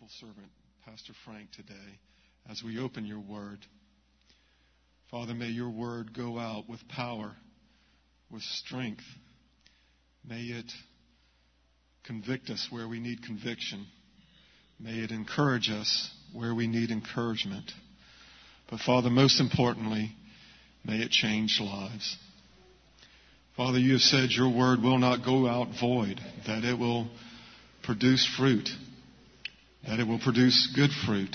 faithful servant, Pastor Frank, today as we open your word. Father, may your word go out with power, with strength. May it convict us where we need conviction. May it encourage us where we need encouragement. But Father, most importantly, may it change lives. Father, you have said your word will not go out void, that it will produce fruit, that it will produce good fruit,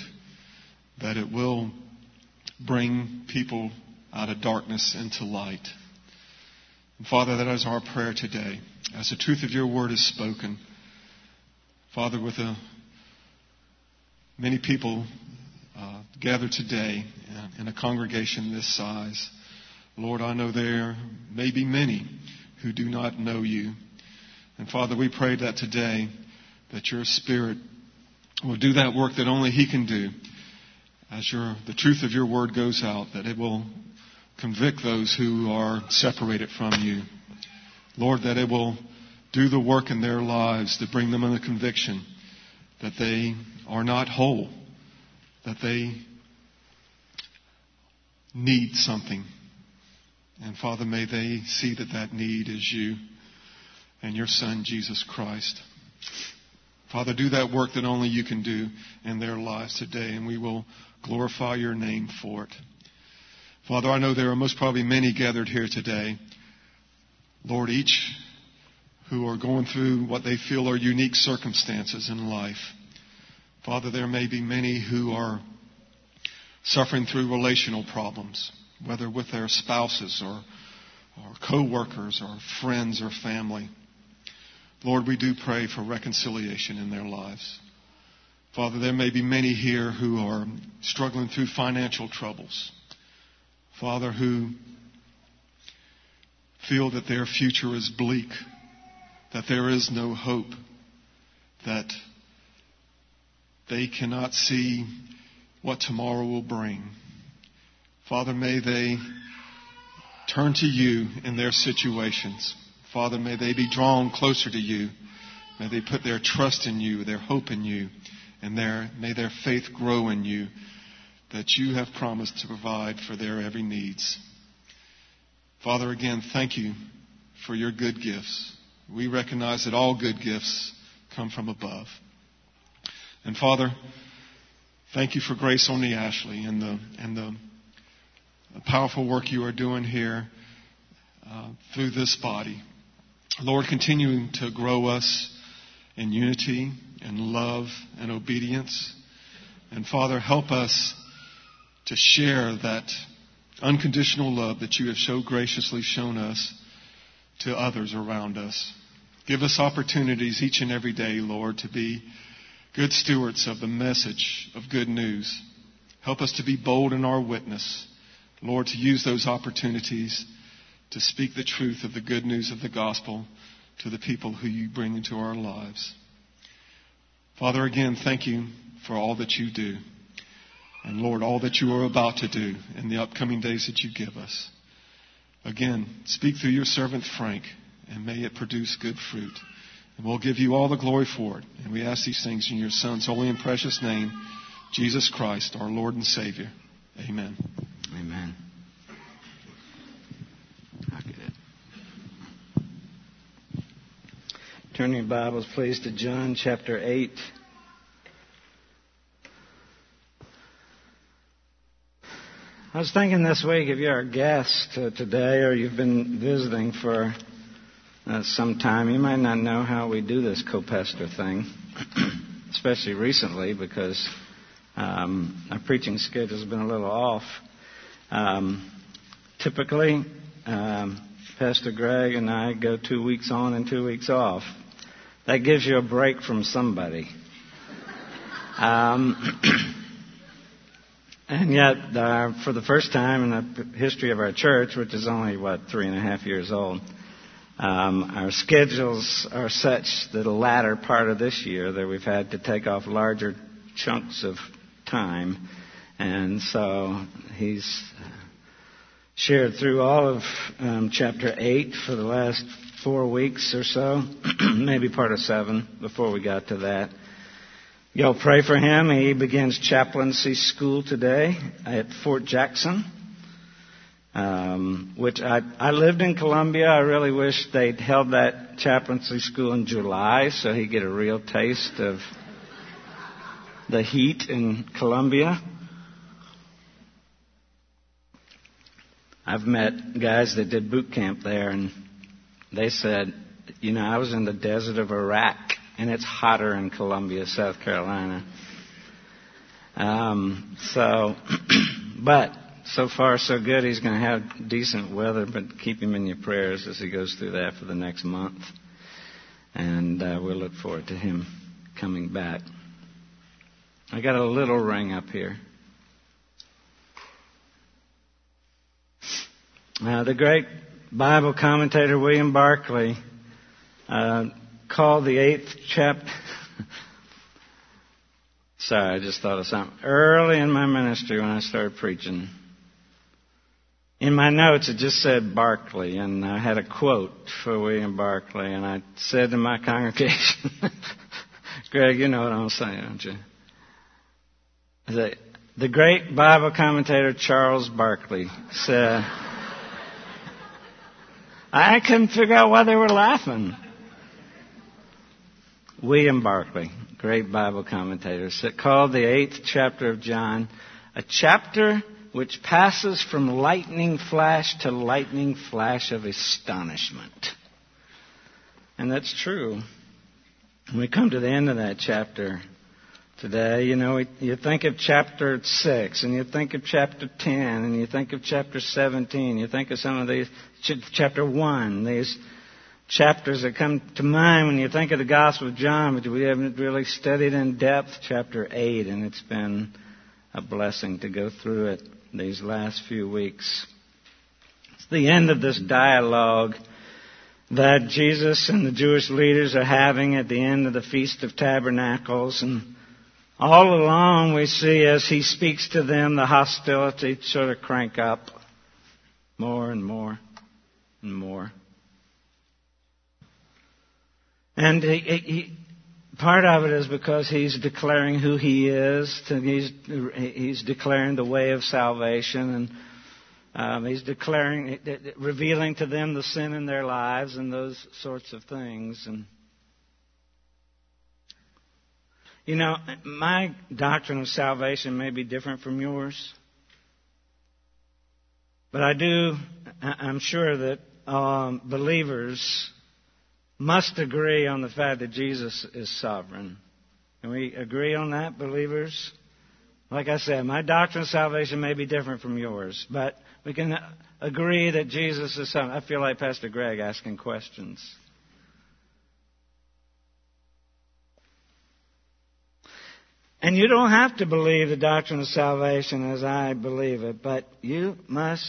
that it will bring people out of darkness into light. And Father, that is our prayer today. As the truth of your word is spoken, Father, with a, many people uh, gathered today in a congregation this size, Lord, I know there may be many who do not know you. And Father, we pray that today that your Spirit will do that work that only He can do as your, the truth of your word goes out, that it will convict those who are separated from you. Lord, that it will do the work in their lives to bring them in the conviction that they are not whole, that they need something. And Father, may they see that that need is you and your Son, Jesus Christ. Father, do that work that only you can do in their lives today, and we will glorify your name for it. Father, I know there are most probably many gathered here today. Lord, each who are going through what they feel are unique circumstances in life. Father, there may be many who are suffering through relational problems, whether with their spouses or, or co-workers or friends or family. Lord, we do pray for reconciliation in their lives. Father, there may be many here who are struggling through financial troubles. Father, who feel that their future is bleak, that there is no hope, that they cannot see what tomorrow will bring. Father, may they turn to you in their situations. Father, may they be drawn closer to you. May they put their trust in you, their hope in you, and their, may their faith grow in you that you have promised to provide for their every needs. Father, again, thank you for your good gifts. We recognize that all good gifts come from above. And Father, thank you for Grace on Only Ashley and the, and the, the powerful work you are doing here uh, through this body. Lord, continuing to grow us in unity and love and obedience. And Father, help us to share that unconditional love that you have so graciously shown us to others around us. Give us opportunities each and every day, Lord, to be good stewards of the message of good news. Help us to be bold in our witness. Lord, to use those opportunities to speak the truth of the good news of the gospel to the people who you bring into our lives. Father, again, thank you for all that you do. And Lord, all that you are about to do in the upcoming days that you give us. Again, speak through your servant Frank, and may it produce good fruit. And we'll give you all the glory for it. And we ask these things in your Son's holy and precious name, Jesus Christ, our Lord and Savior. Amen. Amen. Turn your Bibles, please, to John chapter 8. I was thinking this week if you're a guest uh, today or you've been visiting for uh, some time, you might not know how we do this co-pastor thing, especially recently because um, our preaching schedule has been a little off. Um, typically, um, Pastor Greg and I go two weeks on and two weeks off. That gives you a break from somebody. Um, and yet, uh, for the first time in the history of our church, which is only, what, three and a half years old, um, our schedules are such that the latter part of this year that we've had to take off larger chunks of time. And so he's shared through all of um, chapter 8 for the last four weeks or so, maybe part of seven before we got to that. Y'all pray for him. He begins chaplaincy school today at Fort Jackson, um, which I, I lived in Columbia. I really wish they'd held that chaplaincy school in July so he'd get a real taste of the heat in Columbia. I've met guys that did boot camp there, and they said, you know, I was in the desert of Iraq and it's hotter in Columbia, South Carolina. Um, so, but so far so good. He's going to have decent weather, but keep him in your prayers as he goes through that for the next month. And uh, we'll look forward to him coming back. I got a little ring up here. Uh, the great Bible commentator William Barclay uh, called the eighth chapter. Sorry, I just thought of something. Early in my ministry when I started preaching, in my notes it just said Barclay, and I had a quote for William Barclay, and I said to my congregation, Greg, you know what I'm saying, don't you? The, the great Bible commentator Charles Barclay said, I couldn't figure out why they were laughing. William Barclay, great Bible commentator, called the eighth chapter of John a chapter which passes from lightning flash to lightning flash of astonishment. And that's true. When we come to the end of that chapter today, you know, you think of chapter 6, and you think of chapter 10, and you think of chapter 17, you think of some of these, chapter 1, these chapters that come to mind when you think of the Gospel of John, but we haven't really studied in depth chapter 8, and it's been a blessing to go through it these last few weeks. It's the end of this dialogue that Jesus and the Jewish leaders are having at the end of the Feast of Tabernacles, and all along we see as he speaks to them, the hostility sort of crank up more and more and more. And he, he, part of it is because he's declaring who he is. He's, he's declaring the way of salvation, and um, he's declaring, revealing to them the sin in their lives and those sorts of things. And you know, my doctrine of salvation may be different from yours, but I do. I'm sure that um, believers must agree on the fact that Jesus is sovereign. Can we agree on that, believers? Like I said, my doctrine of salvation may be different from yours, but we can agree that Jesus is sovereign. I feel like Pastor Greg asking questions. And you don't have to believe the doctrine of salvation as I believe it, but you must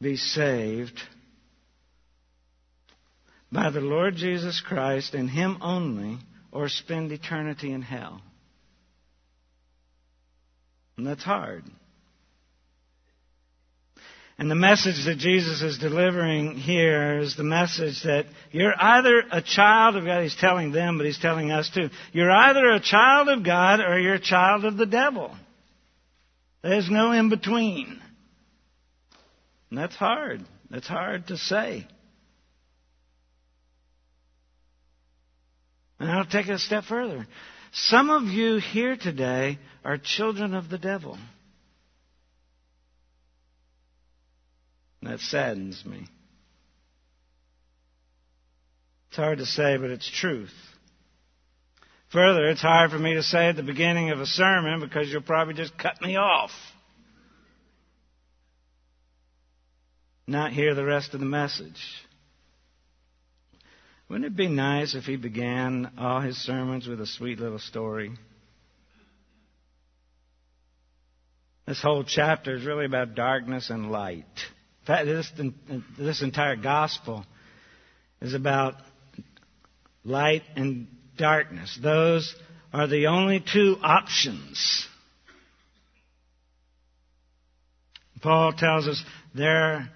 be saved by the Lord Jesus Christ and Him only, or spend eternity in hell. And that's hard. And the message that Jesus is delivering here is the message that you're either a child of God, he's telling them, but he's telling us too. You're either a child of God or you're a child of the devil. There's no in between. And that's hard. That's hard to say. And I'll take it a step further. Some of you here today are children of the devil. That saddens me. It's hard to say, but it's truth. Further, it's hard for me to say at the beginning of a sermon because you'll probably just cut me off. Not hear the rest of the message. Wouldn't it be nice if he began all his sermons with a sweet little story? This whole chapter is really about darkness and light. This, this entire gospel is about light and darkness. Those are the only two options. Paul tells us there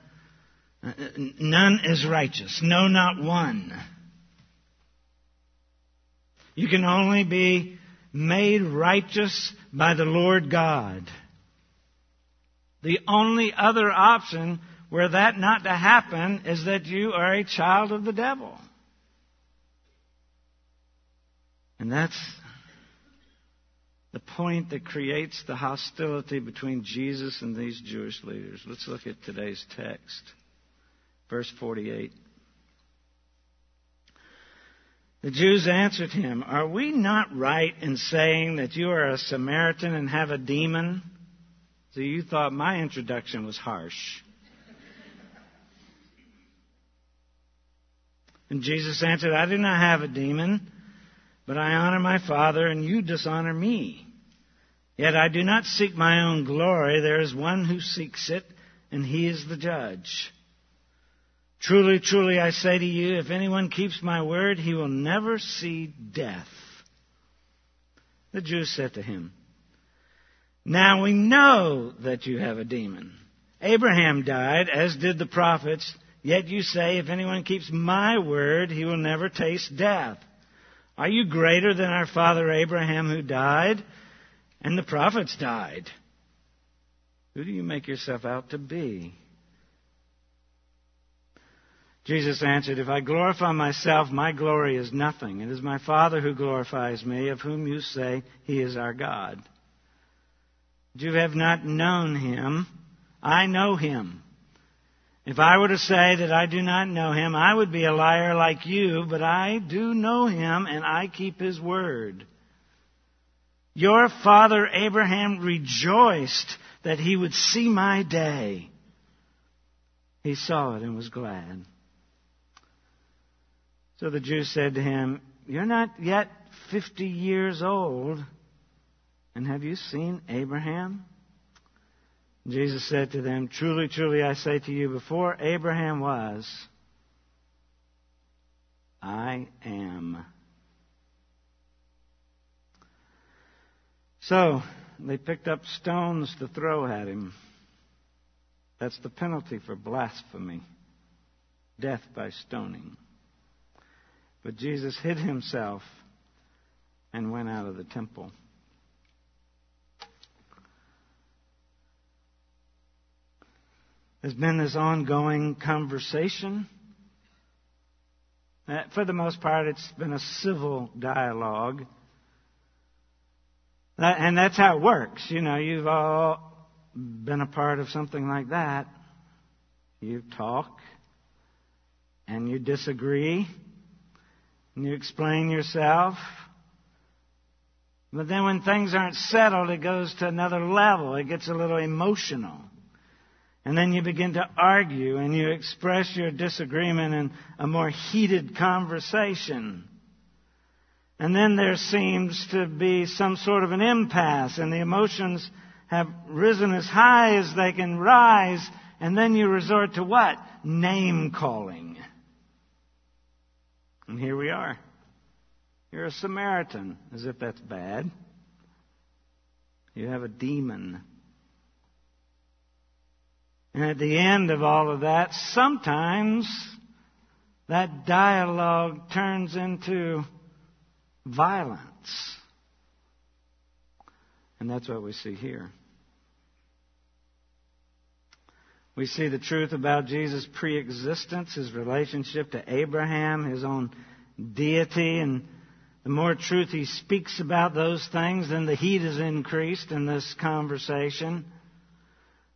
none is righteous, no, not one. You can only be made righteous by the Lord God. The only other option were that not to happen is that you are a child of the devil. And that's the point that creates the hostility between Jesus and these Jewish leaders. Let's look at today's text. Verse 48. The Jews answered him, Are we not right in saying that you are a Samaritan and have a demon? So you thought my introduction was harsh. And Jesus answered, I do not have a demon, but I honor my Father, and you dishonor me. Yet I do not seek my own glory. There is one who seeks it, and he is the judge. Truly, truly, I say to you, if anyone keeps my word, he will never see death. The Jews said to him, Now we know that you have a demon. Abraham died, as did the prophets, yet you say, if anyone keeps my word, he will never taste death. Are you greater than our father Abraham who died? And the prophets died. Who do you make yourself out to be? Jesus answered, If I glorify myself, my glory is nothing. It is my Father who glorifies me, of whom you say he is our God. You have not known him. I know him. If I were to say that I do not know him, I would be a liar like you, but I do know him and I keep his word. Your father Abraham rejoiced that he would see my day. He saw it and was glad. So the Jews said to him, You're not yet 50 years old, and have you seen Abraham? Jesus said to them, Truly, truly, I say to you, before Abraham was, I am. So, they picked up stones to throw at him. That's the penalty for blasphemy death by stoning. But Jesus hid himself and went out of the temple. There's been this ongoing conversation. Uh, for the most part, it's been a civil dialogue. and that's how it works. You know, you've all been a part of something like that. You talk and you disagree and you explain yourself. But then when things aren't settled, it goes to another level. It gets a little emotional. And then you begin to argue and you express your disagreement in a more heated conversation. And then there seems to be some sort of an impasse and the emotions have risen as high as they can rise. And then you resort to what? Name calling. And here we are. You're a Samaritan, as if that's bad. You have a demon. And at the end of all of that, sometimes that dialogue turns into violence. And that's what we see here. We see the truth about Jesus' preexistence, his relationship to Abraham, his own deity, and the more truth he speaks about those things, then the heat is increased in this conversation.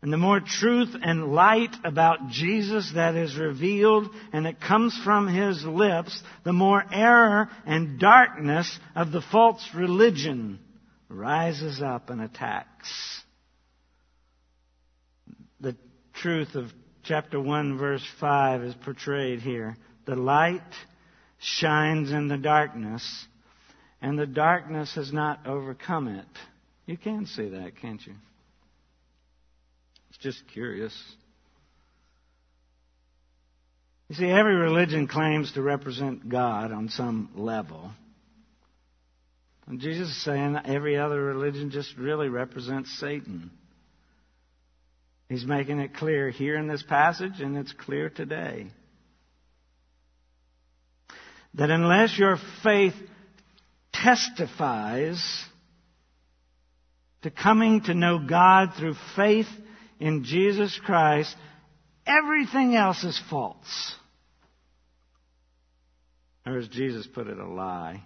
And the more truth and light about Jesus that is revealed and it comes from his lips, the more error and darkness of the false religion rises up and attacks. The truth of chapter 1 verse 5 is portrayed here. The light shines in the darkness and the darkness has not overcome it. You can see that, can't you? Just curious. You see, every religion claims to represent God on some level. And Jesus is saying every other religion just really represents Satan. He's making it clear here in this passage, and it's clear today. That unless your faith testifies to coming to know God through faith in Jesus Christ, everything else is false. Or as Jesus put it, a lie.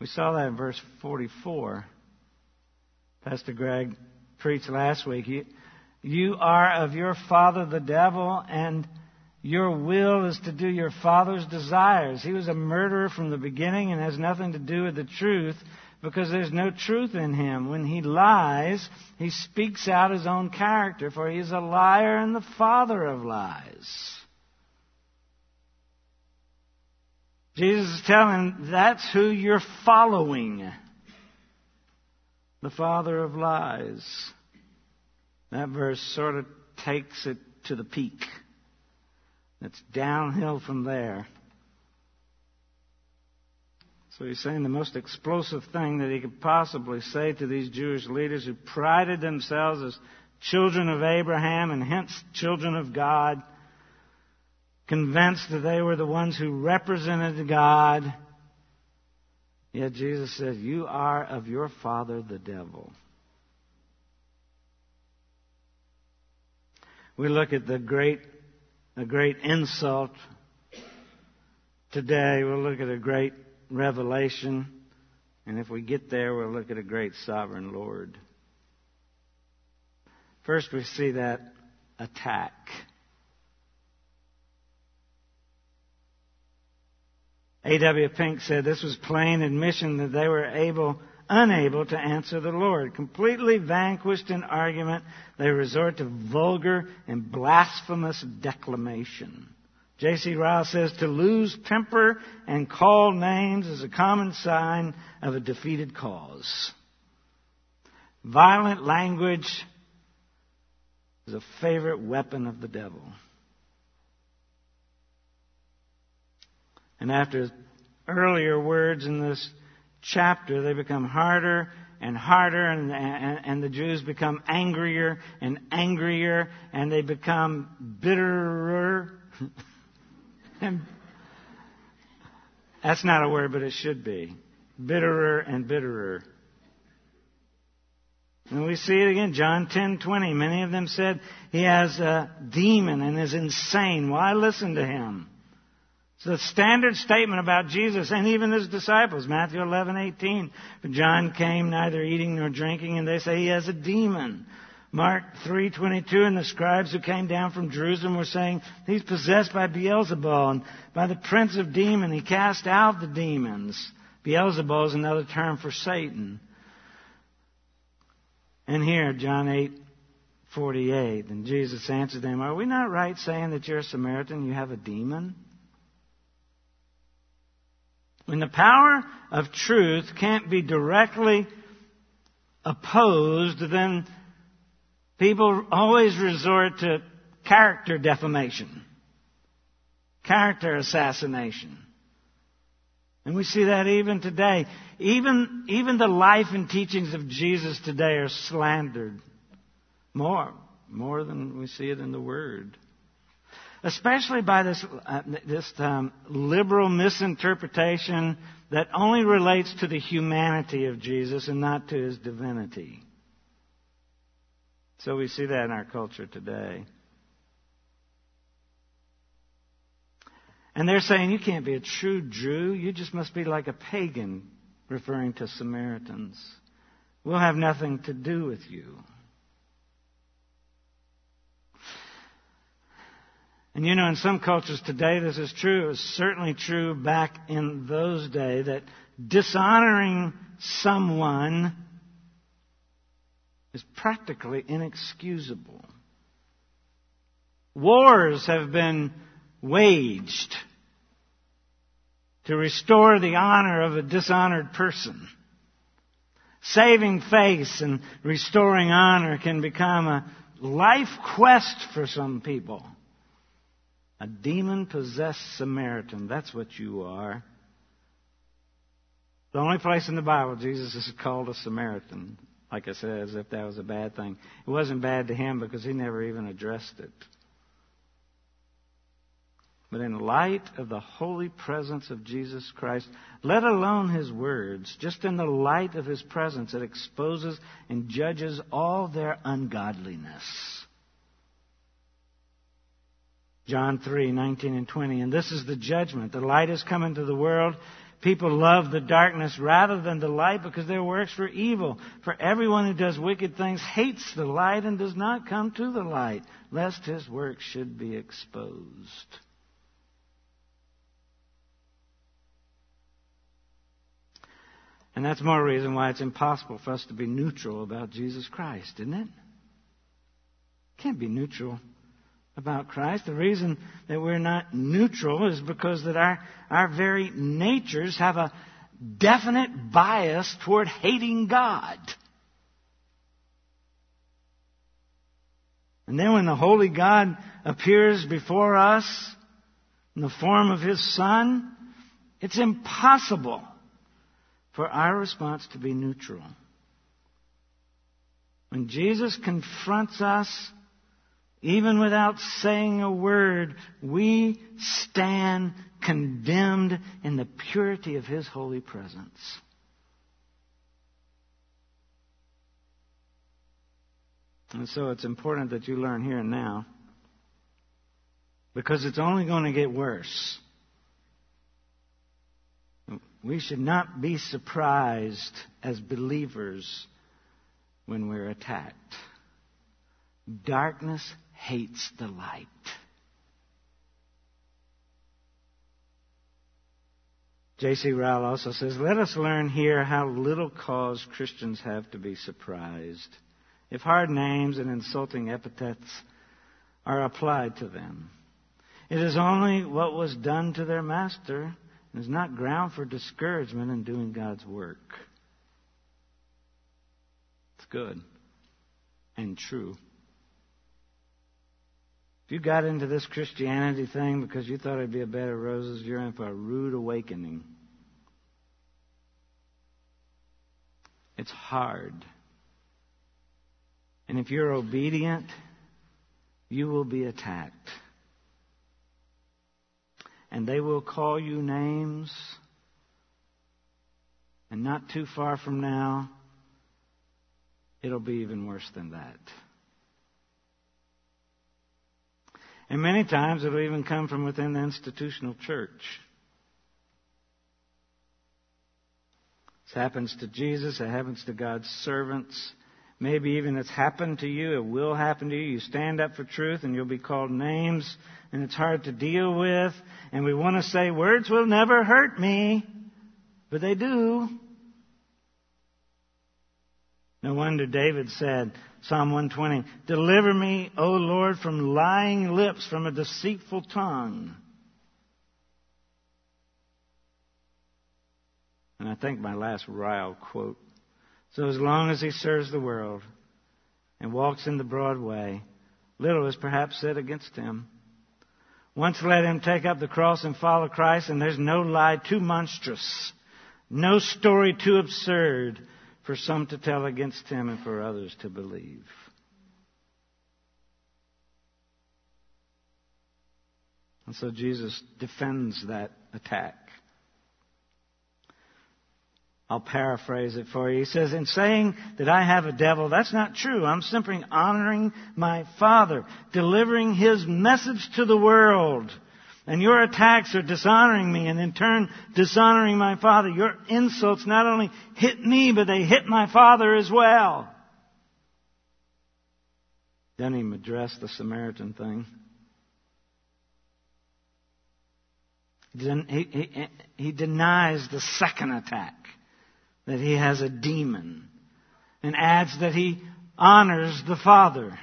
We saw that in verse 44. Pastor Greg preached last week. You, are of your father the devil, and your will is to do your father's desires. He was a murderer from the beginning and has nothing to do with the truth because there's no truth in him. When he lies, he speaks out his own character, for he is a liar and the father of lies. Jesus is telling that's who you're following. The father of lies. That verse sort of takes it to the peak. It's downhill from there. So he's saying the most explosive thing that he could possibly say to these Jewish leaders who prided themselves as children of Abraham and hence children of God, convinced that they were the ones who represented God. Yet Jesus says, You are of your father the devil. We look at the great, a great insult today. We'll look at a great revelation. And if we get there, we'll look at a great sovereign Lord. First, we see that attack. A.W. Pink said this was plain admission that they were able, unable to answer the Lord. Completely vanquished in argument, they resort to vulgar and blasphemous declamation. J.C. Ryle says to lose temper and call names is a common sign of a defeated cause. Violent language is a favorite weapon of the devil. And after earlier words in this chapter, they become harder and harder, and, and, and, the Jews become angrier and angrier, and they become bitterer. that's not a word, but it should be. Bitterer and bitterer. And we see it again, John 10:20. Many of them said he has a demon and is insane. Why listen to him? It's the standard statement about Jesus and even his disciples. Matthew 11:18. John came neither eating nor drinking, and they say he has a demon. Mark 3:22 and the scribes who came down from Jerusalem were saying he's possessed by Beelzebul and by the prince of demons he cast out the demons. Beelzebul is another term for Satan. And here John 8:48 and Jesus answered them, "Are we not right saying that you're a Samaritan, you have a demon?" When the power of truth can't be directly opposed, then people always resort to character defamation, character assassination. And we see that even today. Even, even the life and teachings of Jesus today are slandered more, more than we see it in the Word especially by this, uh, this um, liberal misinterpretation that only relates to the humanity of Jesus and not to his divinity. So we see that in our culture today. And they're saying you can't be a true Jew, you just must be like a pagan, referring to Samaritans. We'll have nothing to do with you. And you know, in some cultures today, this is true. It was certainly true back in those days that dishonoring someone is practically inexcusable. Wars have been waged to restore the honor of a dishonored person. Saving face and restoring honor can become a life quest for some people. A demon possessed Samaritan. That's what you are. The only place in the Bible Jesus is called a Samaritan. Like I said, as if that was a bad thing. It wasn't bad to him because he never even addressed it. but in light of the holy presence of Jesus Christ, let alone his words, just in the light of his presence, it exposes and judges all their ungodliness. John 3, 19 and 20. And this is the judgment. The light has come into the world. People love the darkness rather than the light because their works were evil. For everyone who does wicked things hates the light and does not come to the light, lest his works should be exposed. And that's more reason why it's impossible for us to be neutral about Jesus Christ, isn't it? Can't be neutral about Christ. The reason that we're not neutral is because that our, our very natures have a definite bias toward hating God. And then when the Holy God appears before us in the form of His Son, it's impossible for our response to be neutral. When Jesus confronts us, even without saying a word, we stand condemned in the purity of His holy presence. And so it's important that you learn here and now because it's only going to get worse. We should not be surprised as believers when we're attacked. Darkness hates the light. J.C. Ryle also says, Let us learn here how little cause Christians have to be surprised if hard names and insulting epithets are applied to them. It is only what was done to their master and is not ground for discouragement in doing God's work. It's good and true. If you got into this Christianity thing because you thought it'd be a bed of roses, you're in for a rude awakening. It's hard. And if you're obedient, you will be attacked and they will call you names. And not too far from now, it'll be even worse than that. And many times it'll even come from within the institutional church. This happens to Jesus, it happens to God's servants. Maybe even it's happened to you, it will happen to you. You stand up for truth and you'll be called names and it's hard to deal with. And we want to say, words will never hurt me. But they do. No wonder David said, Psalm 120, Deliver me, O Lord, from lying lips, from a deceitful tongue. And I think my last Ryle quote so as long as he serves the world and walks in the broad way, little is perhaps said against him. Once let him take up the cross and follow Christ, and there's no lie too monstrous, no story too absurd for some to tell against him and for others to believe. And so Jesus defends that attack. I'll paraphrase it for you. He says, in saying that I have a devil, that's not true. I'm simply honoring my Father, delivering His message to the world. And your attacks are dishonoring me and in turn dishonoring my Father. Your insults not only hit me, but they hit my Father as well. Then he addressed the Samaritan thing. He, he, he denies the second attack that he has a demon and adds that he honors the Father.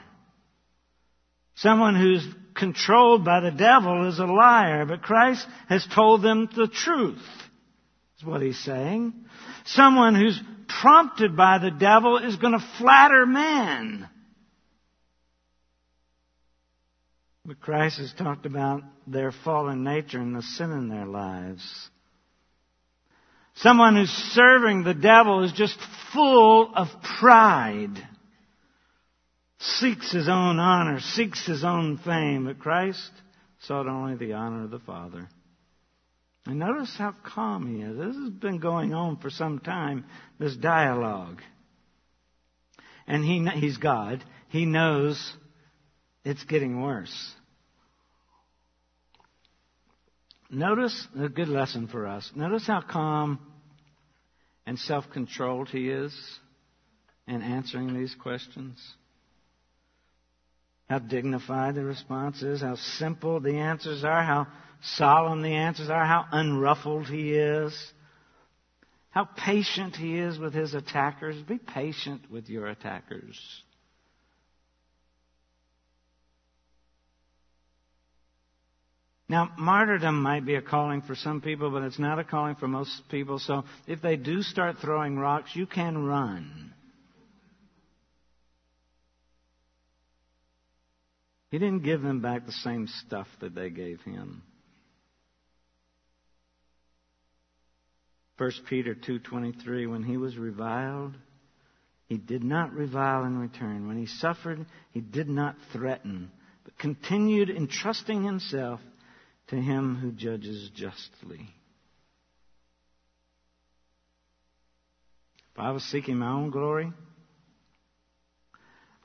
Someone who's controlled by the devil is a liar, but Christ has told them the truth, is what he's saying. Someone who's prompted by the devil is going to flatter man. But Christ has talked about their fallen nature and the sin in their lives. Someone who's serving the devil is just full of pride. Seeks his own honor, seeks his own fame, but Christ sought only the honor of the Father. And notice how calm he is. This has been going on for some time, this dialogue. And he, he's God. He knows it's getting worse. Notice a good lesson for us. Notice how calm and self controlled he is in answering these questions. How dignified the response is, how simple the answers are, how solemn the answers are, how unruffled he is, how patient he is with his attackers. Be patient with your attackers. Now, martyrdom might be a calling for some people, but it's not a calling for most people. So if they do start throwing rocks, you can run. He didn't give them back the same stuff that they gave him. 1 Peter 2:23 when he was reviled he did not revile in return when he suffered he did not threaten but continued entrusting himself to him who judges justly if I was seeking my own glory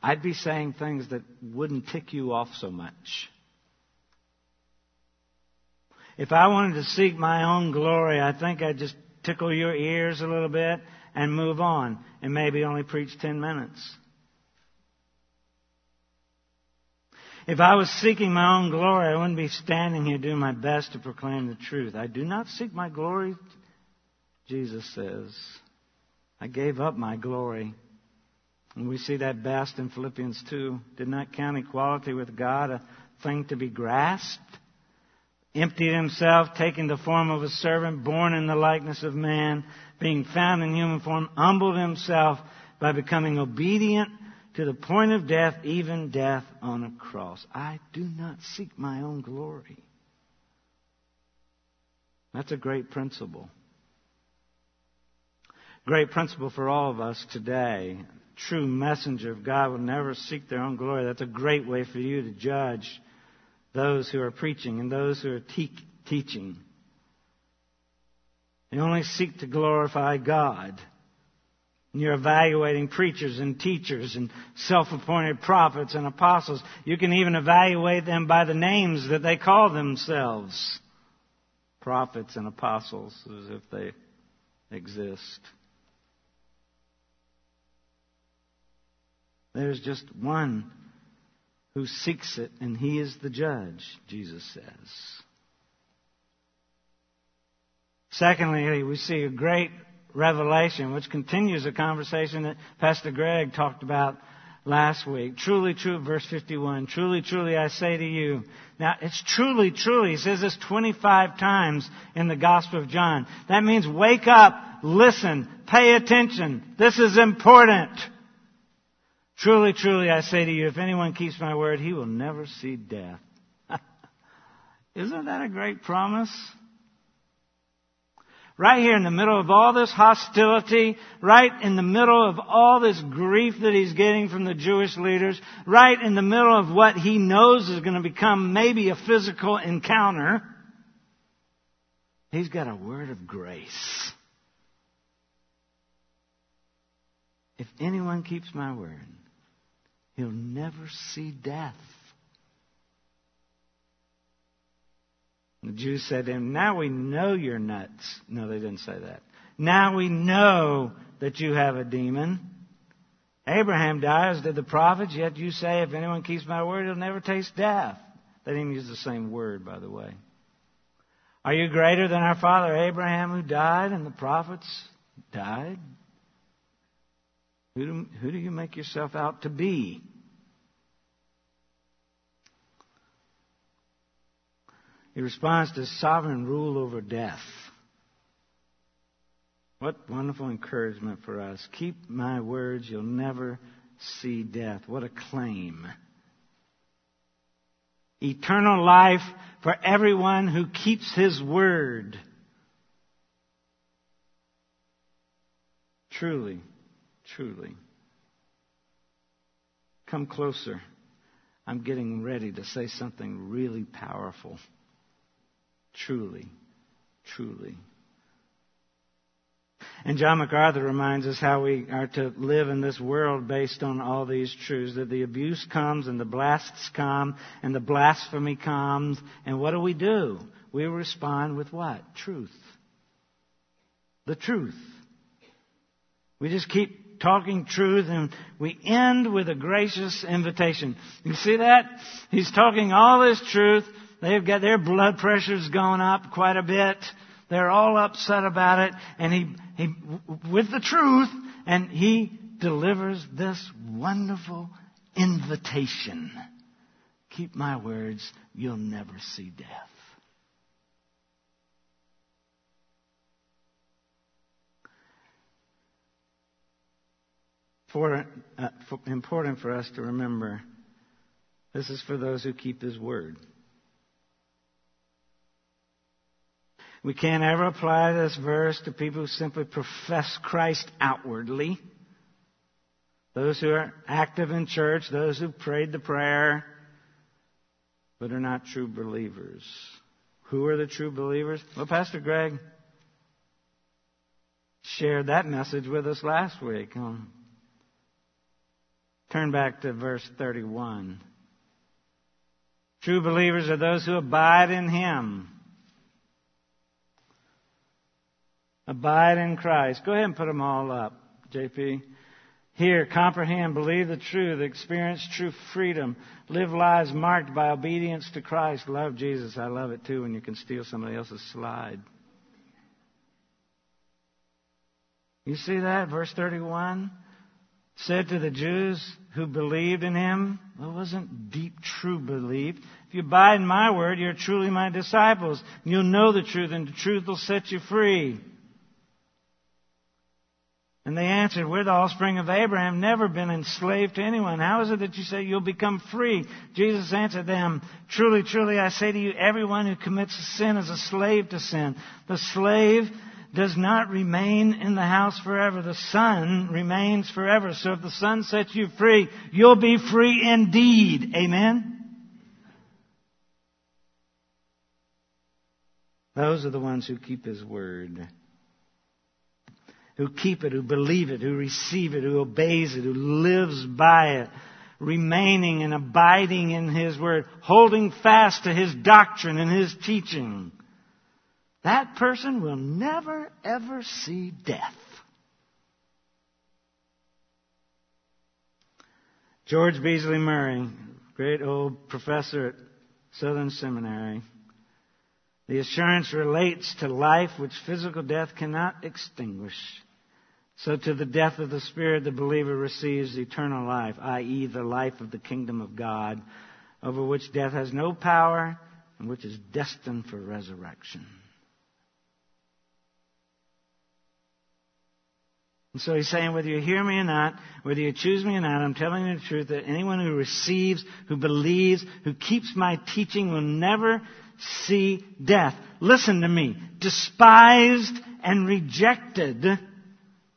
I'd be saying things that wouldn't tick you off so much. If I wanted to seek my own glory, I think I'd just tickle your ears a little bit and move on and maybe only preach 10 minutes. If I was seeking my own glory, I wouldn't be standing here doing my best to proclaim the truth. I do not seek my glory, Jesus says. I gave up my glory and we see that best in Philippians 2. Did not count equality with God a thing to be grasped. Emptied himself, taking the form of a servant, born in the likeness of man, being found in human form, humbled himself by becoming obedient to the point of death, even death on a cross. I do not seek my own glory. That's a great principle. Great principle for all of us today true messenger of God will never seek their own glory. That's a great way for you to judge those who are preaching and those who are te- teaching. They only seek to glorify God. And you're evaluating preachers and teachers and self-appointed prophets and apostles. You can even evaluate them by the names that they call themselves. Prophets and apostles as if they exist. There's just one who seeks it, and he is the judge, Jesus says. Secondly, we see a great revelation, which continues a conversation that Pastor Greg talked about last week. Truly, true, verse 51. Truly, truly, I say to you. Now, it's truly, truly. He says this 25 times in the Gospel of John. That means wake up, listen, pay attention. This is important. Truly, truly, I say to you, if anyone keeps my word, he will never see death. Isn't that a great promise? Right here in the middle of all this hostility, right in the middle of all this grief that he's getting from the Jewish leaders, right in the middle of what he knows is going to become maybe a physical encounter, he's got a word of grace. If anyone keeps my word, He'll never see death. The Jews said to him, Now we know you're nuts. No, they didn't say that. Now we know that you have a demon. Abraham dies, did the prophets, yet you say, If anyone keeps my word, he'll never taste death. They didn't use the same word, by the way. Are you greater than our father Abraham who died and the prophets died? Who do, who do you make yourself out to be? He responds to sovereign rule over death. What wonderful encouragement for us. Keep my words, you'll never see death. What a claim. Eternal life for everyone who keeps his word. Truly, truly. Come closer. I'm getting ready to say something really powerful. Truly, truly. And John MacArthur reminds us how we are to live in this world based on all these truths. That the abuse comes and the blasts come and the blasphemy comes. And what do we do? We respond with what? Truth. The truth. We just keep talking truth and we end with a gracious invitation. You see that? He's talking all this truth. They've got their blood pressures going up quite a bit. They're all upset about it. And he, he, with the truth, and he delivers this wonderful invitation. Keep my words, you'll never see death. For, uh, for, important for us to remember this is for those who keep his word. We can't ever apply this verse to people who simply profess Christ outwardly. Those who are active in church, those who prayed the prayer, but are not true believers. Who are the true believers? Well, Pastor Greg shared that message with us last week. Um, turn back to verse 31. True believers are those who abide in Him Abide in Christ. Go ahead and put them all up, JP. Hear, comprehend, believe the truth, experience true freedom, live lives marked by obedience to Christ. Love Jesus. I love it too when you can steal somebody else's slide. You see that? Verse 31 said to the Jews who believed in him, it wasn't deep, true belief. If you abide in my word, you're truly my disciples. You'll know the truth, and the truth will set you free. And they answered, We're the offspring of Abraham, never been enslaved to anyone. How is it that you say you'll become free? Jesus answered them, Truly, truly, I say to you, everyone who commits a sin is a slave to sin. The slave does not remain in the house forever. The Son remains forever. So if the Son sets you free, you'll be free indeed. Amen? Those are the ones who keep His word who keep it, who believe it, who receive it, who obeys it, who lives by it, remaining and abiding in His Word, holding fast to His doctrine and His teaching. That person will never ever see death. George Beasley Murray, great old professor at Southern Seminary, the assurance relates to life which physical death cannot extinguish. So to the death of the Spirit, the believer receives eternal life, i.e., the life of the kingdom of God, over which death has no power and which is destined for resurrection. And so he's saying, whether you hear me or not, whether you choose me or not, I'm telling you the truth that anyone who receives, who believes, who keeps my teaching will never see death. Listen to me. Despised and rejected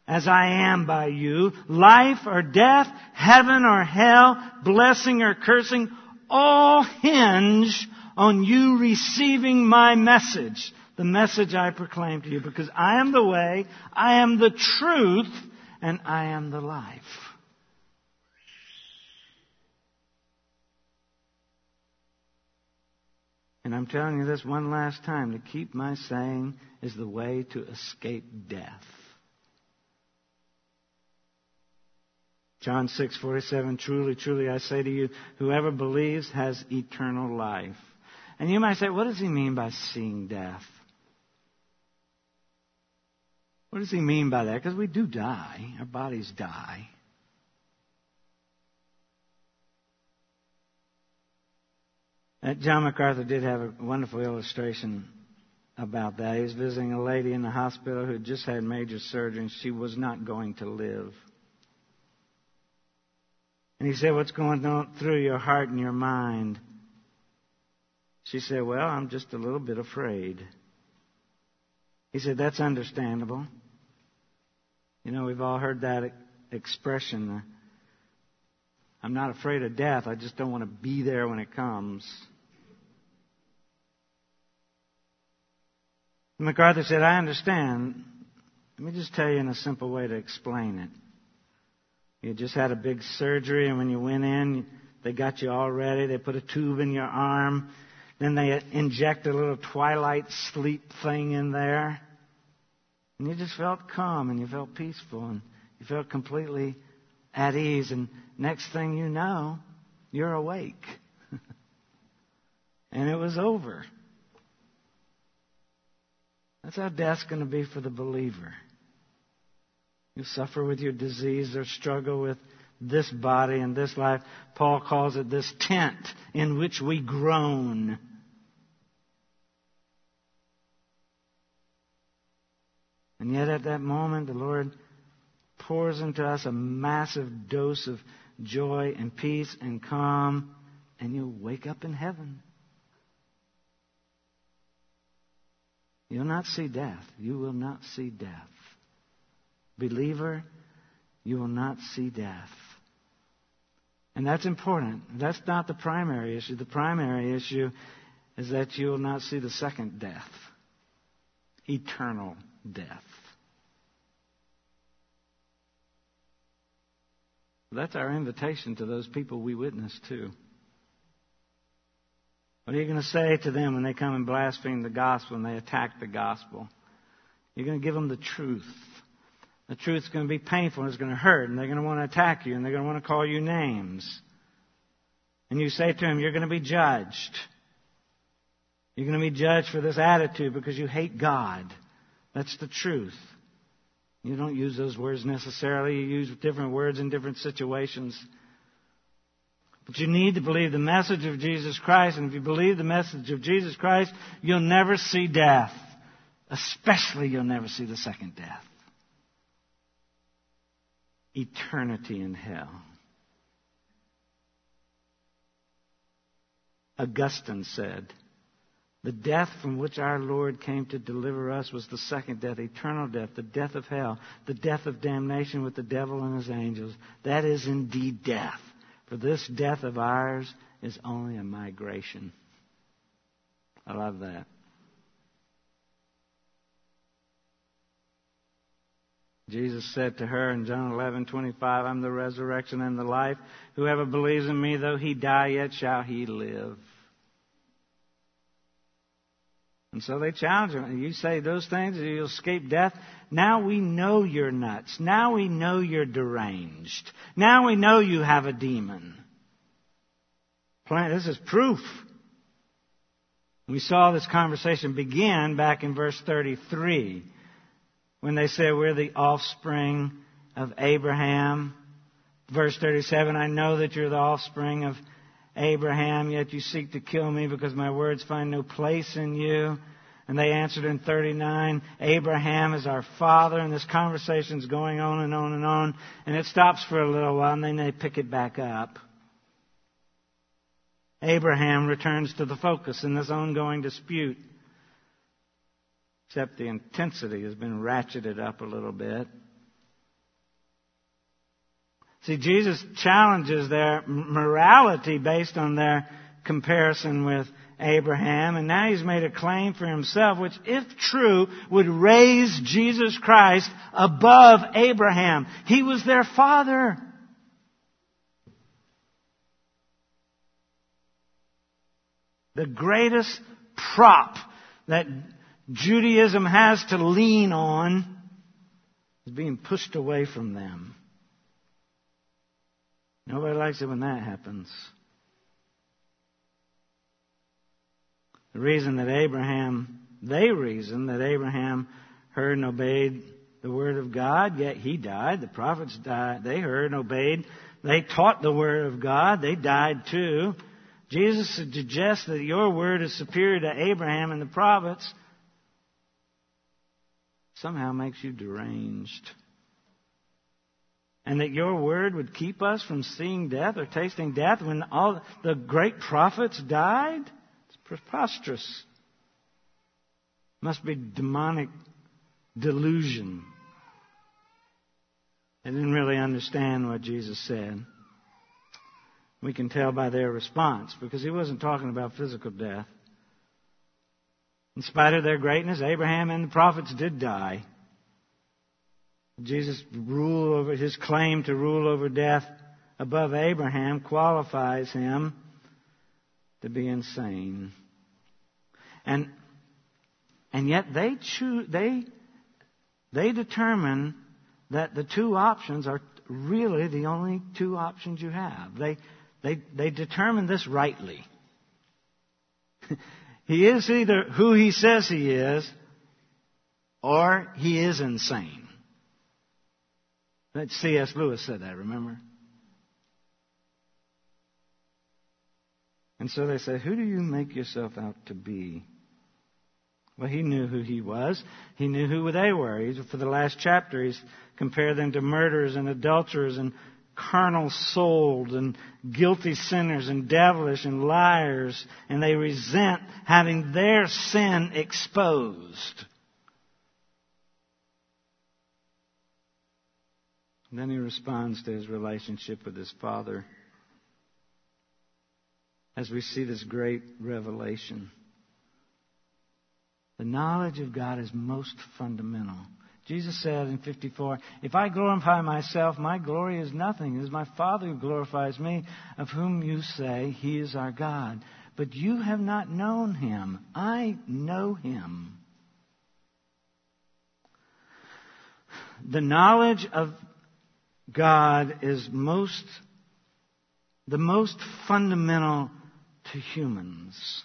as I am by you, life or death, heaven or hell, blessing or cursing, all hinge on you receiving my message, the message I proclaim to you, because I am the way, I am the truth, and I am the life. And I'm telling you this one last time to keep my saying is the way to escape death. John 6:47 Truly truly I say to you whoever believes has eternal life. And you might say what does he mean by seeing death? What does he mean by that? Because we do die. Our bodies die. Uh, John MacArthur did have a wonderful illustration about that. He was visiting a lady in the hospital who had just had major surgery and she was not going to live. And he said, What's going on through your heart and your mind? She said, Well, I'm just a little bit afraid. He said, That's understandable. You know, we've all heard that expression. Uh, I'm not afraid of death. I just don't want to be there when it comes. MacArthur said, I understand. Let me just tell you in a simple way to explain it. You just had a big surgery, and when you went in, they got you all ready. They put a tube in your arm. Then they inject a little twilight sleep thing in there. And you just felt calm and you felt peaceful and you felt completely at ease. And next thing you know, you're awake. and it was over. That's how death's going to be for the believer. You suffer with your disease or struggle with this body and this life. Paul calls it this tent in which we groan. And yet at that moment, the Lord pours into us a massive dose of joy and peace and calm, and you'll wake up in heaven. You'll not see death. You will not see death. Believer, you will not see death. And that's important. That's not the primary issue. The primary issue is that you will not see the second death eternal death. That's our invitation to those people we witness to. What are you going to say to them when they come and blaspheme the gospel and they attack the gospel? You're going to give them the truth. The truth's going to be painful and it's going to hurt and they're going to want to attack you and they're going to want to call you names. And you say to them, you're going to be judged. You're going to be judged for this attitude because you hate God. That's the truth. You don't use those words necessarily. You use different words in different situations. But you need to believe the message of Jesus Christ. And if you believe the message of Jesus Christ, you'll never see death. Especially you'll never see the second death. Eternity in hell. Augustine said, the death from which our Lord came to deliver us was the second death, eternal death, the death of hell, the death of damnation with the devil and his angels. That is indeed death. For this death of ours is only a migration. I love that. Jesus said to her in John 11:25, "I'm the resurrection and the life. Whoever believes in me, though he die, yet shall he live." And so they challenge him. You say those things, you'll escape death. Now we know you're nuts. Now we know you're deranged. Now we know you have a demon. This is proof. We saw this conversation begin back in verse 33 when they said we're the offspring of Abraham. Verse 37, I know that you're the offspring of Abraham, yet you seek to kill me because my words find no place in you. And they answered in 39, Abraham is our father, and this conversation's going on and on and on, and it stops for a little while, and then they pick it back up. Abraham returns to the focus in this ongoing dispute, except the intensity has been ratcheted up a little bit. See, Jesus challenges their morality based on their comparison with Abraham, and now he's made a claim for himself, which, if true, would raise Jesus Christ above Abraham. He was their father. The greatest prop that Judaism has to lean on is being pushed away from them. Nobody likes it when that happens. The reason that Abraham, they reason that Abraham heard and obeyed the word of God, yet he died. The prophets died. They heard and obeyed. They taught the word of God. They died too. Jesus suggests that your word is superior to Abraham and the prophets. Somehow makes you deranged and that your word would keep us from seeing death or tasting death when all the great prophets died? It's preposterous. Must be demonic delusion. They didn't really understand what Jesus said. We can tell by their response because he wasn't talking about physical death. In spite of their greatness, Abraham and the prophets did die. Jesus' rule over his claim to rule over death above Abraham qualifies him to be insane. And and yet they choose they they determine that the two options are really the only two options you have. They they they determine this rightly. he is either who he says he is or he is insane. That C.S. Lewis said that, remember? And so they say, Who do you make yourself out to be? Well, he knew who he was. He knew who they were. He's, for the last chapter, he's compared them to murderers and adulterers and carnal souled and guilty sinners and devilish and liars, and they resent having their sin exposed. And then he responds to his relationship with his father as we see this great revelation. The knowledge of God is most fundamental. Jesus said in 54, If I glorify myself, my glory is nothing. It is my Father who glorifies me, of whom you say he is our God. But you have not known him. I know him. The knowledge of God is most, the most fundamental to humans.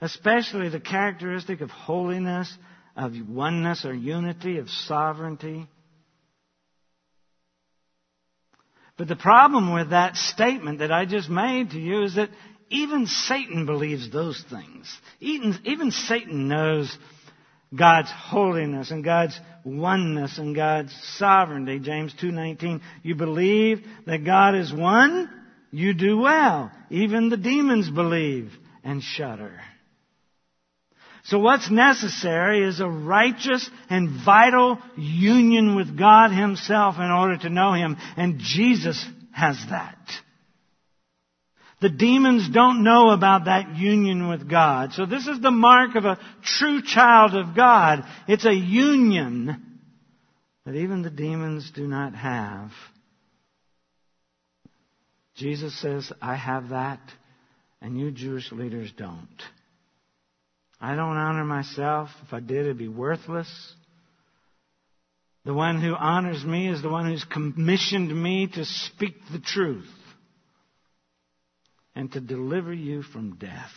Especially the characteristic of holiness, of oneness or unity, of sovereignty. But the problem with that statement that I just made to you is that even Satan believes those things. Even, even Satan knows God's holiness and God's oneness and God's sovereignty. James 2:19, you believe that God is one? You do well. Even the demons believe and shudder. So what's necessary is a righteous and vital union with God Himself in order to know Him. And Jesus has that. The demons don't know about that union with God. So this is the mark of a true child of God. It's a union that even the demons do not have. Jesus says, I have that, and you Jewish leaders don't. I don't honor myself. If I did, it'd be worthless. The one who honors me is the one who's commissioned me to speak the truth and to deliver you from death.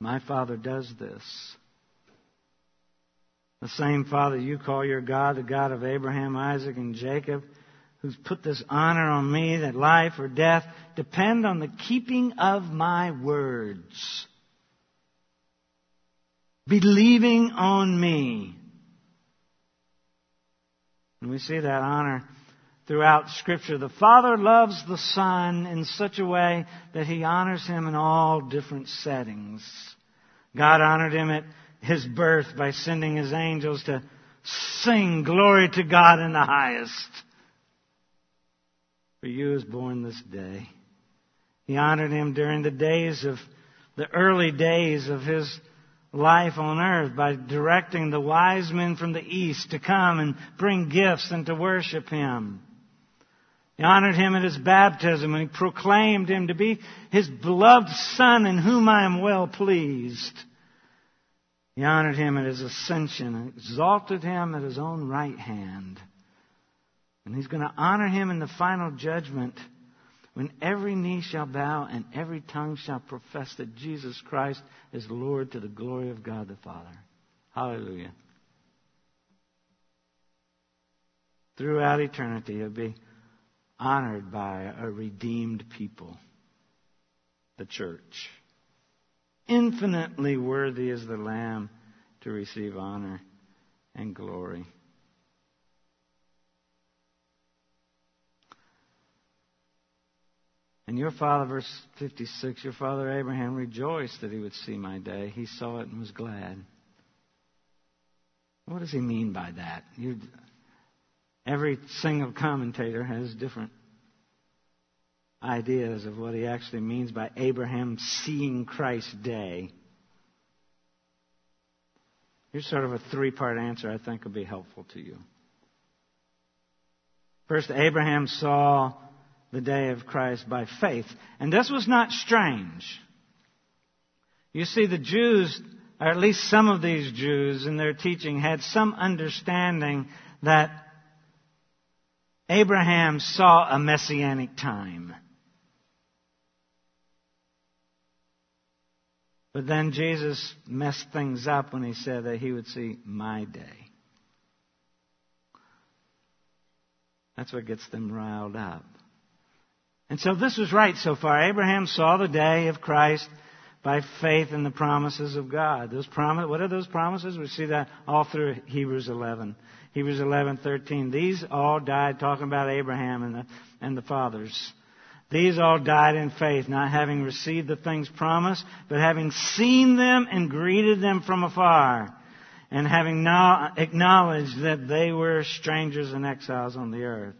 My Father does this. The same Father you call your God, the God of Abraham, Isaac, and Jacob, who's put this honor on me that life or death depend on the keeping of my words. Believing on me. And we see that honor throughout Scripture. The Father loves the Son in such a way that He honors Him in all different settings. God honored Him at His birth by sending His angels to sing glory to God in the highest. For you is born this day. He honored him during the days of the early days of his life on earth by directing the wise men from the east to come and bring gifts and to worship him. He honored him at his baptism and he proclaimed him to be his beloved son in whom I am well pleased. He honored him at his ascension and exalted him at his own right hand. And he's going to honor him in the final judgment when every knee shall bow and every tongue shall profess that Jesus Christ is Lord to the glory of God the Father. Hallelujah. Throughout eternity, he'll be honored by a redeemed people, the church. Infinitely worthy is the Lamb to receive honor and glory. And your father, verse 56, your father Abraham rejoiced that he would see my day. He saw it and was glad. What does he mean by that? You, Every single commentator has different ideas of what he actually means by Abraham seeing Christ's day. Here's sort of a three part answer I think will be helpful to you. First, Abraham saw the day of Christ by faith. And this was not strange. You see, the Jews, or at least some of these Jews in their teaching, had some understanding that Abraham saw a messianic time. But then Jesus messed things up when he said that he would see my day. That's what gets them riled up. And so this was right so far. Abraham saw the day of Christ by faith in the promises of God. Those promise, what are those promises? We see that all through Hebrews 11. Hebrews 11:13. These all died talking about Abraham and the and the fathers. These all died in faith, not having received the things promised, but having seen them and greeted them from afar, and having now acknowledged that they were strangers and exiles on the earth.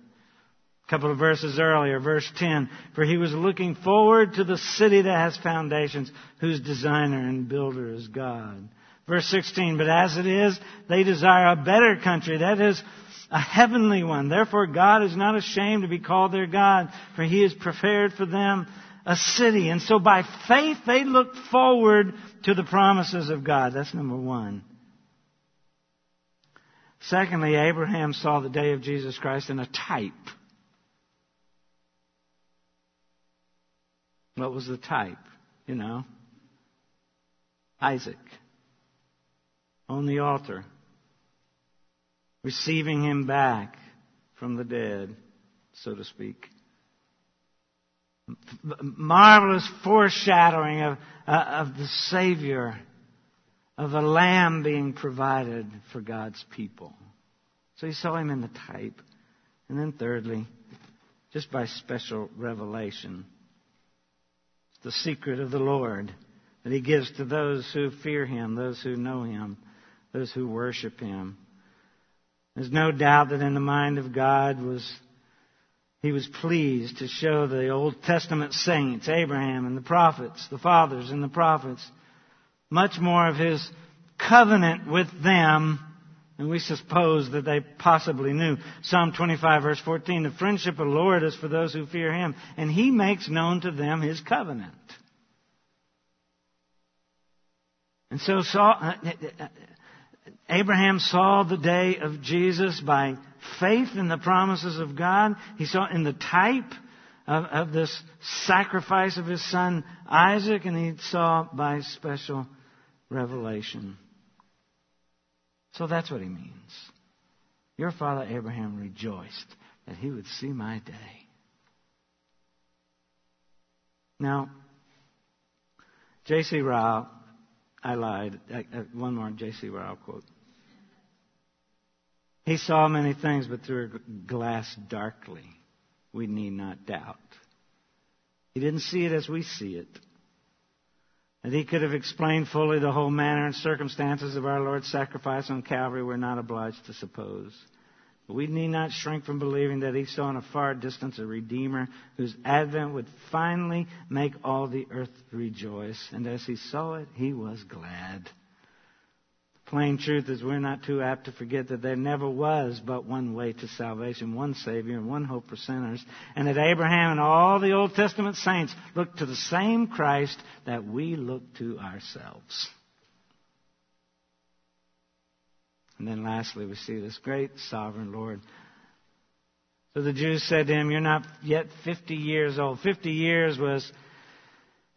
A couple of verses earlier, verse 10, for he was looking forward to the city that has foundations, whose designer and builder is God. Verse 16, but as it is, they desire a better country, that is, a heavenly one. Therefore God is not ashamed to be called their God, for he has prepared for them a city. And so by faith they look forward to the promises of God. That's number one. Secondly, Abraham saw the day of Jesus Christ in a type. What was the type? You know? Isaac. On the altar. Receiving him back from the dead, so to speak. Marvelous foreshadowing of, uh, of the Savior, of a Lamb being provided for God's people. So he saw him in the type. And then thirdly, just by special revelation, the secret of the Lord that He gives to those who fear Him, those who know Him, those who worship Him. There's no doubt that in the mind of God was He was pleased to show the Old Testament saints, Abraham and the prophets, the fathers and the prophets, much more of His covenant with them and we suppose that they possibly knew. Psalm 25 verse 14, the friendship of the Lord is for those who fear Him, and He makes known to them His covenant. And so saw, uh, uh, uh, Abraham saw the day of Jesus by faith in the promises of God. He saw in the type of, of this sacrifice of his son Isaac, and he saw by special revelation. So that's what he means. Your father Abraham rejoiced that he would see my day. Now, J.C. Ryle, I lied. One more J.C. Ryle quote. He saw many things, but through a glass darkly. We need not doubt. He didn't see it as we see it. And he could have explained fully the whole manner and circumstances of our Lord's sacrifice on Calvary, we're not obliged to suppose. But we need not shrink from believing that he saw in a far distance a Redeemer whose advent would finally make all the earth rejoice. And as he saw it, he was glad. Plain truth is we're not too apt to forget that there never was but one way to salvation, one Savior, and one hope for sinners. And that Abraham and all the Old Testament saints looked to the same Christ that we look to ourselves. And then lastly, we see this great sovereign Lord. So the Jews said to him, You're not yet 50 years old. 50 years was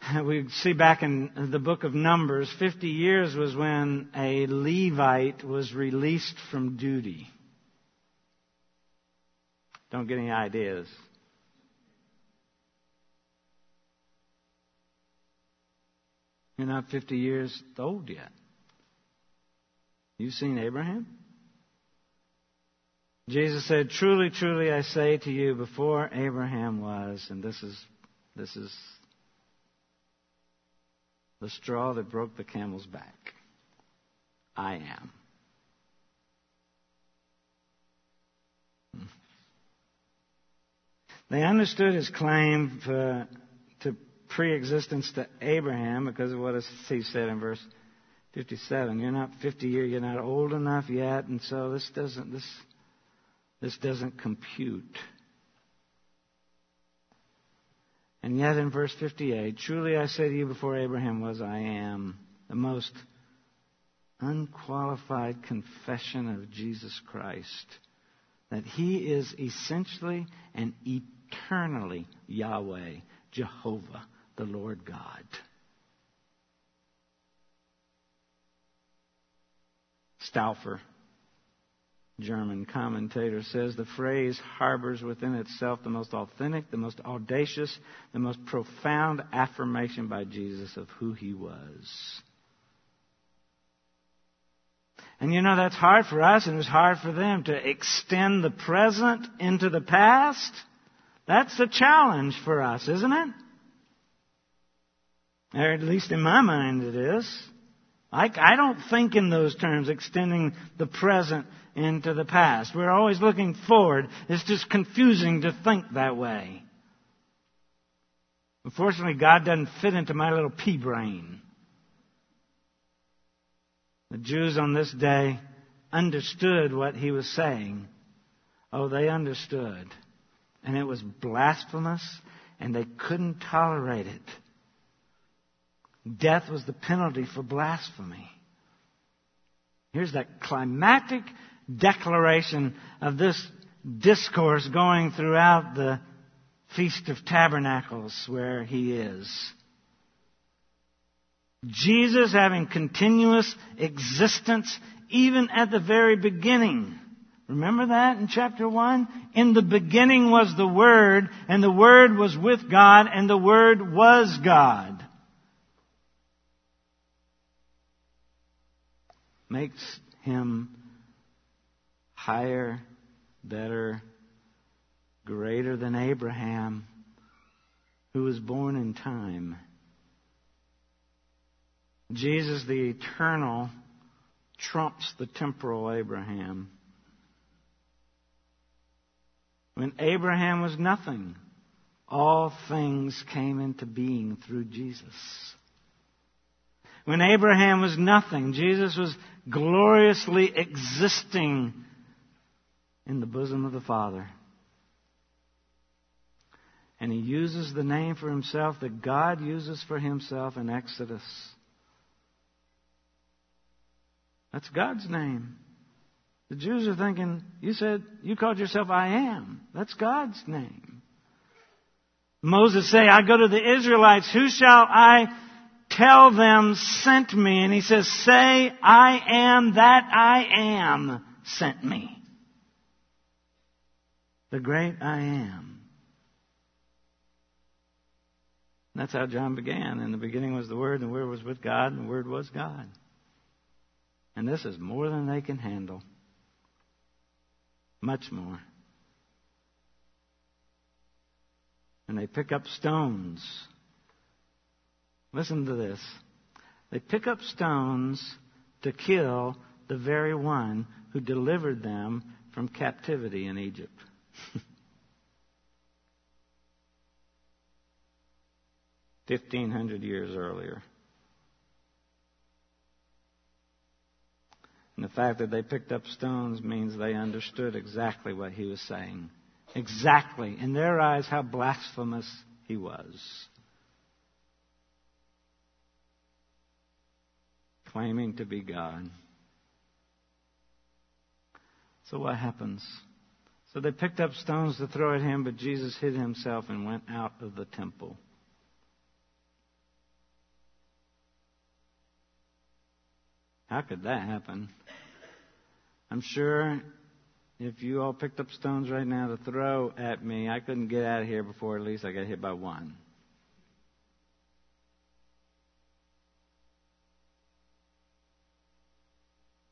we see back in the book of Numbers, 50 years was when a Levite was released from duty. Don't get any ideas. You're not 50 years old yet. You've seen Abraham? Jesus said, Truly, truly, I say to you, before Abraham was, and this is, this is the straw that broke the camel's back. I am. They understood his claim for, to pre-existence to Abraham because of what he said in verse 57. You're not 50 years, you're not old enough yet, and so this doesn't, this, this doesn't compute. And yet in verse 58, truly I say to you before Abraham was, I am. The most unqualified confession of Jesus Christ. That he is essentially and eternally Yahweh, Jehovah, the Lord God. Stauffer German commentator says the phrase harbors within itself the most authentic, the most audacious, the most profound affirmation by Jesus of who he was. And you know, that's hard for us and it's hard for them to extend the present into the past. That's a challenge for us, isn't it? Or at least in my mind it is. I, I don't think in those terms, extending the present into the past. We're always looking forward. It's just confusing to think that way. Unfortunately, God doesn't fit into my little pea brain. The Jews on this day understood what he was saying. Oh, they understood. And it was blasphemous, and they couldn't tolerate it. Death was the penalty for blasphemy. Here's that climactic declaration of this discourse going throughout the Feast of Tabernacles where he is. Jesus having continuous existence even at the very beginning. Remember that in chapter 1? In the beginning was the Word, and the Word was with God, and the Word was God. Makes him higher, better, greater than Abraham, who was born in time. Jesus, the eternal, trumps the temporal Abraham. When Abraham was nothing, all things came into being through Jesus. When Abraham was nothing, Jesus was gloriously existing in the bosom of the Father. And he uses the name for himself that God uses for himself in Exodus. That's God's name. The Jews are thinking, you said, you called yourself I am. That's God's name. Moses say, I go to the Israelites, who shall I tell them sent me? And he says, say, I am that I am sent me the great I am. That's how John began. In the beginning was the Word, and the Word was with God, and the Word was God. And this is more than they can handle. Much more. And they pick up stones. Listen to this. They pick up stones to kill the very one who delivered them from captivity in Egypt. 1500 years earlier. And the fact that they picked up stones means they understood exactly what he was saying. Exactly. In their eyes, how blasphemous he was. Claiming to be God. So what happens? So they picked up stones to throw at him, but Jesus hid himself and went out of the temple. How could that happen? I'm sure if you all picked up stones right now to throw at me, I couldn't get out of here before at least I got hit by one.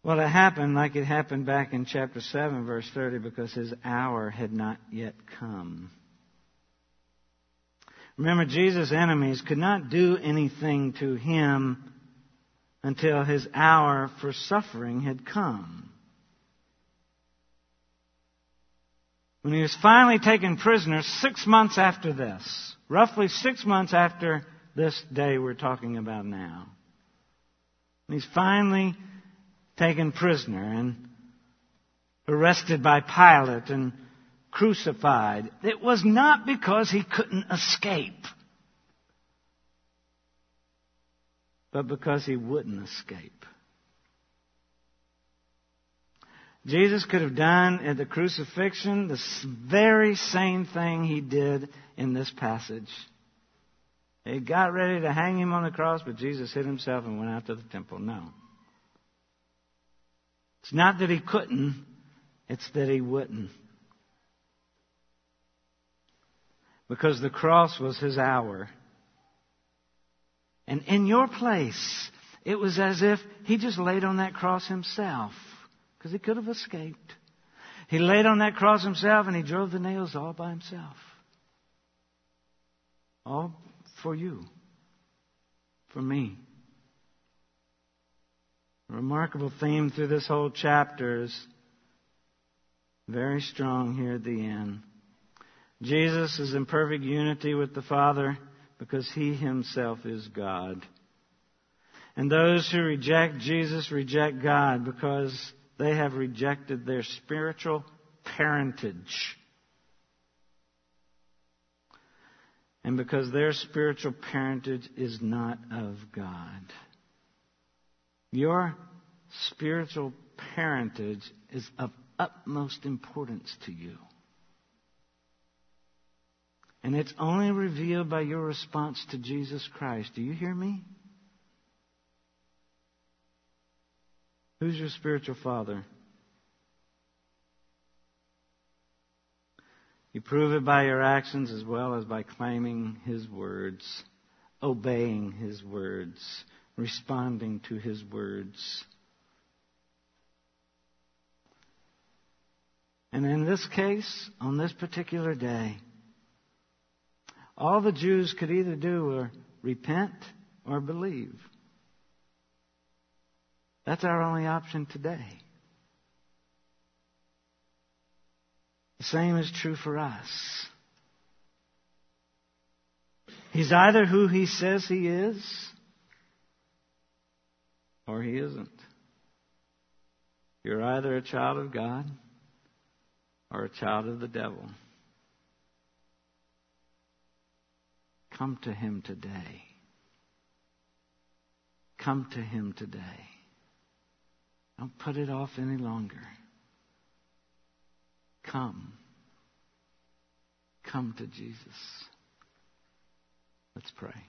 Well, it happened like it happened back in chapter 7, verse 30, because his hour had not yet come. Remember, Jesus' enemies could not do anything to him until his hour for suffering had come. when he was finally taken prisoner six months after this, roughly six months after this day we're talking about now. He's finally taken prisoner and arrested by Pilate and crucified. It was not because he couldn't escape, but because he wouldn't escape. Jesus could have done at the crucifixion the very same thing he did in this passage. He got ready to hang him on the cross, but Jesus hid himself and went out to the temple. No. It's not that he couldn't, it's that he wouldn't. Because the cross was his hour. And in your place, it was as if he just laid on that cross himself because he could have escaped. He laid on that cross himself and he drove the nails all by himself. All for you, for me. Remarkable theme through this whole chapter is very strong here at the end. Jesus is in perfect unity with the Father because he himself is God. And those who reject Jesus reject God because they have rejected their spiritual parentage. And because their spiritual parentage is not of God. Your spiritual parentage is of utmost importance to you. And it's only revealed by your response to Jesus Christ. Do you hear me? Who's your spiritual father? You prove it by your actions as well as by claiming his words, obeying his words, responding to his words. And in this case, on this particular day, all the Jews could either do were repent or believe. That's our only option today. The same is true for us. He's either who he says he is, or he isn't. You're either a child of God or a child of the devil. Come to him today. Come to him today. Don't put it off any longer. Come. Come to Jesus. Let's pray.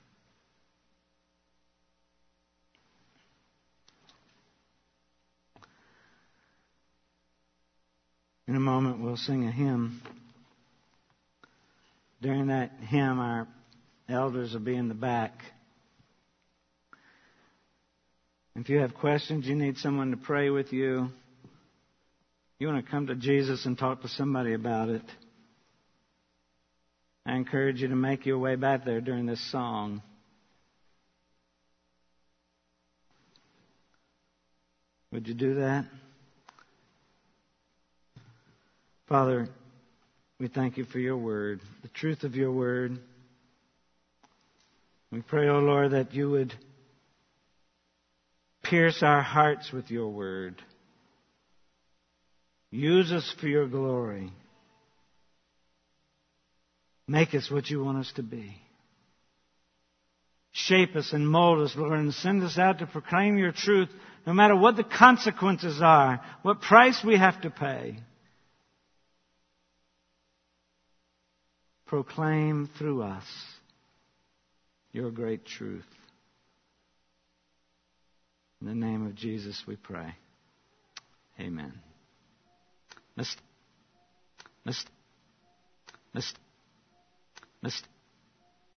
In a moment, we'll sing a hymn. During that hymn, our elders will be in the back. If you have questions, you need someone to pray with you, you want to come to Jesus and talk to somebody about it, I encourage you to make your way back there during this song. Would you do that? Father, we thank you for your word, the truth of your word. We pray, O oh Lord, that you would Pierce our hearts with your word. Use us for your glory. Make us what you want us to be. Shape us and mold us, Lord, and send us out to proclaim your truth no matter what the consequences are, what price we have to pay. Proclaim through us your great truth. In the name of Jesus we pray. Amen. Mist. Mist. Mist. Mist.